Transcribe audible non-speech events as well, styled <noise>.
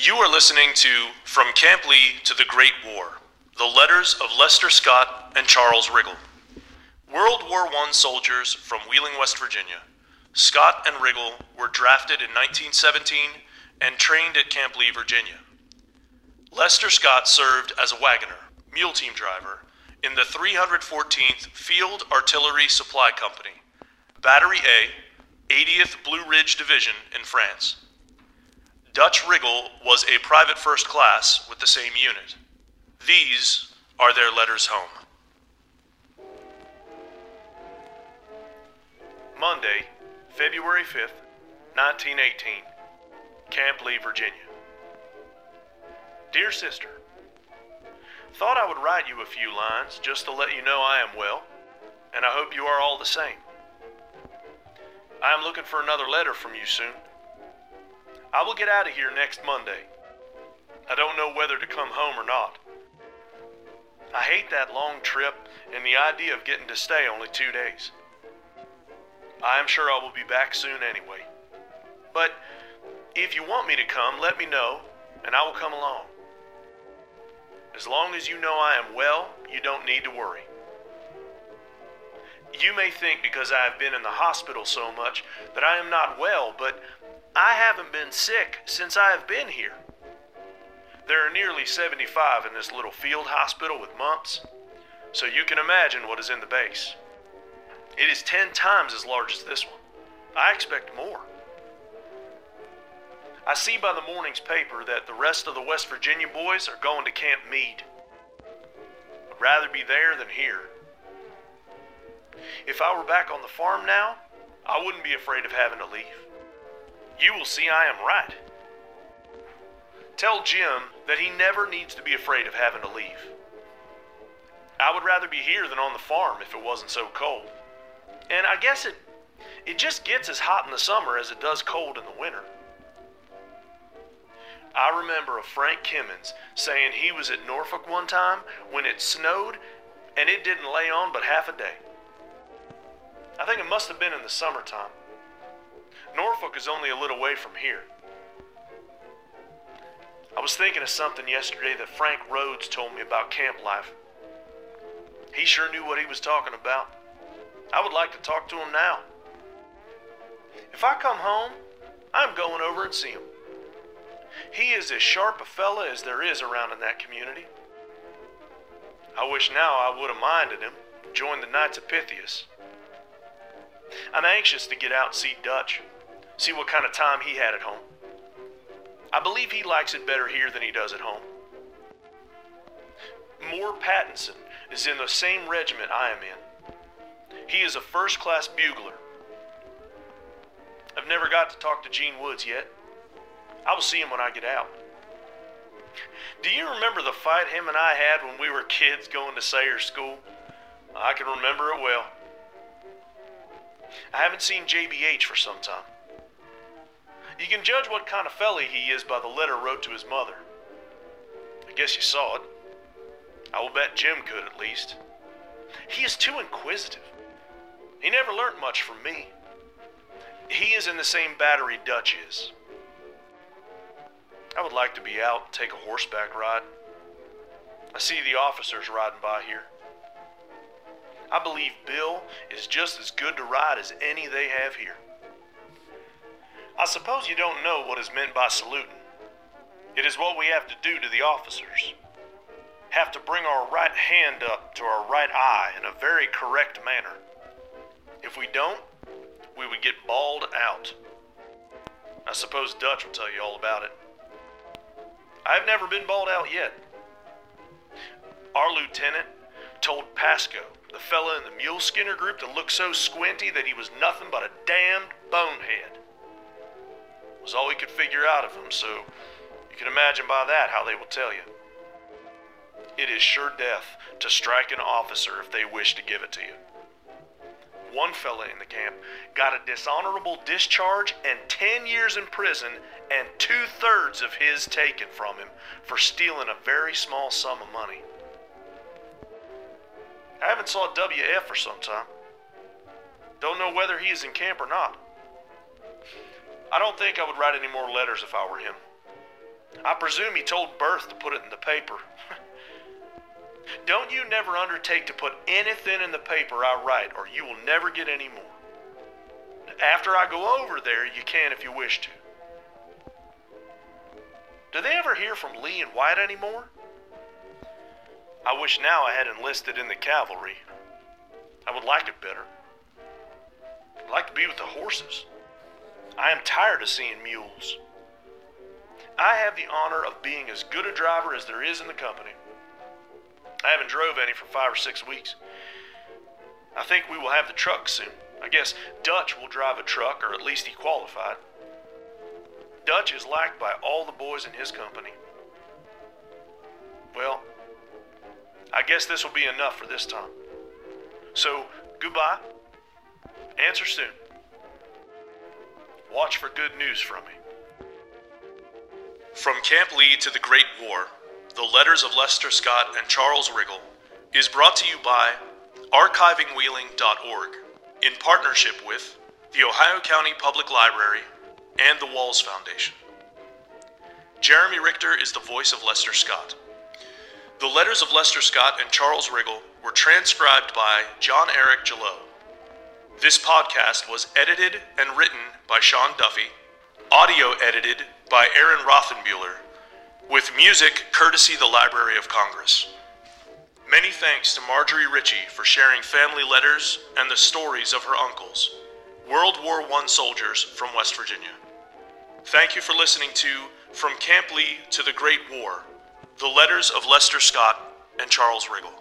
You are listening to From Camp Lee to the Great War The Letters of Lester Scott and Charles Riggle. World War I soldiers from Wheeling, West Virginia. Scott and Riggle were drafted in 1917 and trained at Camp Lee, Virginia. Lester Scott served as a wagoner, mule team driver, in the 314th Field Artillery Supply Company, Battery A, 80th Blue Ridge Division in France. Dutch Riggle was a private first class with the same unit. These are their letters home. Monday, February 5th, 1918, Camp Lee, Virginia. Dear Sister, Thought I would write you a few lines just to let you know I am well, and I hope you are all the same. I am looking for another letter from you soon. I will get out of here next Monday. I don't know whether to come home or not. I hate that long trip and the idea of getting to stay only two days. I am sure I will be back soon anyway. But if you want me to come, let me know, and I will come along. As long as you know I am well, you don't need to worry. You may think because I have been in the hospital so much that I am not well, but I haven't been sick since I have been here. There are nearly 75 in this little field hospital with mumps, so you can imagine what is in the base. It is 10 times as large as this one. I expect more. I see by the morning's paper that the rest of the West Virginia boys are going to Camp Meade. I'd rather be there than here. If I were back on the farm now, I wouldn't be afraid of having to leave. You will see I am right. Tell Jim that he never needs to be afraid of having to leave. I would rather be here than on the farm if it wasn't so cold. And I guess it it just gets as hot in the summer as it does cold in the winter. I remember of Frank Kimmins saying he was at Norfolk one time when it snowed and it didn't lay on but half a day. I think it must have been in the summertime. Norfolk is only a little way from here. I was thinking of something yesterday that Frank Rhodes told me about camp life. He sure knew what he was talking about. I would like to talk to him now. If I come home, I'm going over and see him. He is as sharp a fella as there is around in that community. I wish now I would have minded him, joined the Knights of Pythias. I'm anxious to get out and see Dutch, see what kind of time he had at home. I believe he likes it better here than he does at home. Moore Pattinson is in the same regiment I am in. He is a first class bugler. I've never got to talk to Gene Woods yet. I will see him when I get out. Do you remember the fight him and I had when we were kids going to Sayers School? I can remember it well. I haven't seen JBH for some time. You can judge what kind of fella he is by the letter wrote to his mother. I guess you saw it. I will bet Jim could at least. He is too inquisitive. He never learnt much from me. He is in the same battery Dutch is. I would like to be out and take a horseback ride. I see the officers riding by here. I believe Bill is just as good to ride as any they have here. I suppose you don't know what is meant by saluting. It is what we have to do to the officers. Have to bring our right hand up to our right eye in a very correct manner. If we don't, we would get bawled out. I suppose Dutch will tell you all about it. I've never been bawled out yet. Our lieutenant told Pasco, the fella in the mule skinner group that looked so squinty that he was nothing but a damned bonehead. Was all we could figure out of them, so you can imagine by that how they will tell you. It is sure death to strike an officer if they wish to give it to you. One fella in the camp got a dishonorable discharge and 10 years in prison, and two thirds of his taken from him for stealing a very small sum of money. I haven't saw WF for some time. Don't know whether he is in camp or not. I don't think I would write any more letters if I were him. I presume he told Berth to put it in the paper. <laughs> Don't you never undertake to put anything in the paper I write, or you will never get any more. After I go over there, you can if you wish to. Do they ever hear from Lee and White anymore? I wish now I had enlisted in the cavalry. I would like it better. I'd like to be with the horses. I am tired of seeing mules. I have the honor of being as good a driver as there is in the company. I haven't drove any for five or six weeks. I think we will have the truck soon. I guess Dutch will drive a truck, or at least he qualified. Dutch is liked by all the boys in his company. Well, I guess this will be enough for this time. So, goodbye. Answer soon. Watch for good news from me. From Camp Lee to the Great War, The Letters of Lester Scott and Charles Riggle is brought to you by archivingwheeling.org in partnership with the Ohio County Public Library and the Walls Foundation. Jeremy Richter is the voice of Lester Scott. The letters of Lester Scott and Charles Riggle were transcribed by John Eric Gillot. This podcast was edited and written by Sean Duffy, audio edited by Erin Rothenbuehler, with music courtesy the Library of Congress. Many thanks to Marjorie Ritchie for sharing family letters and the stories of her uncles, World War I soldiers from West Virginia. Thank you for listening to From Camp Lee to the Great War The Letters of Lester Scott and Charles Riggle.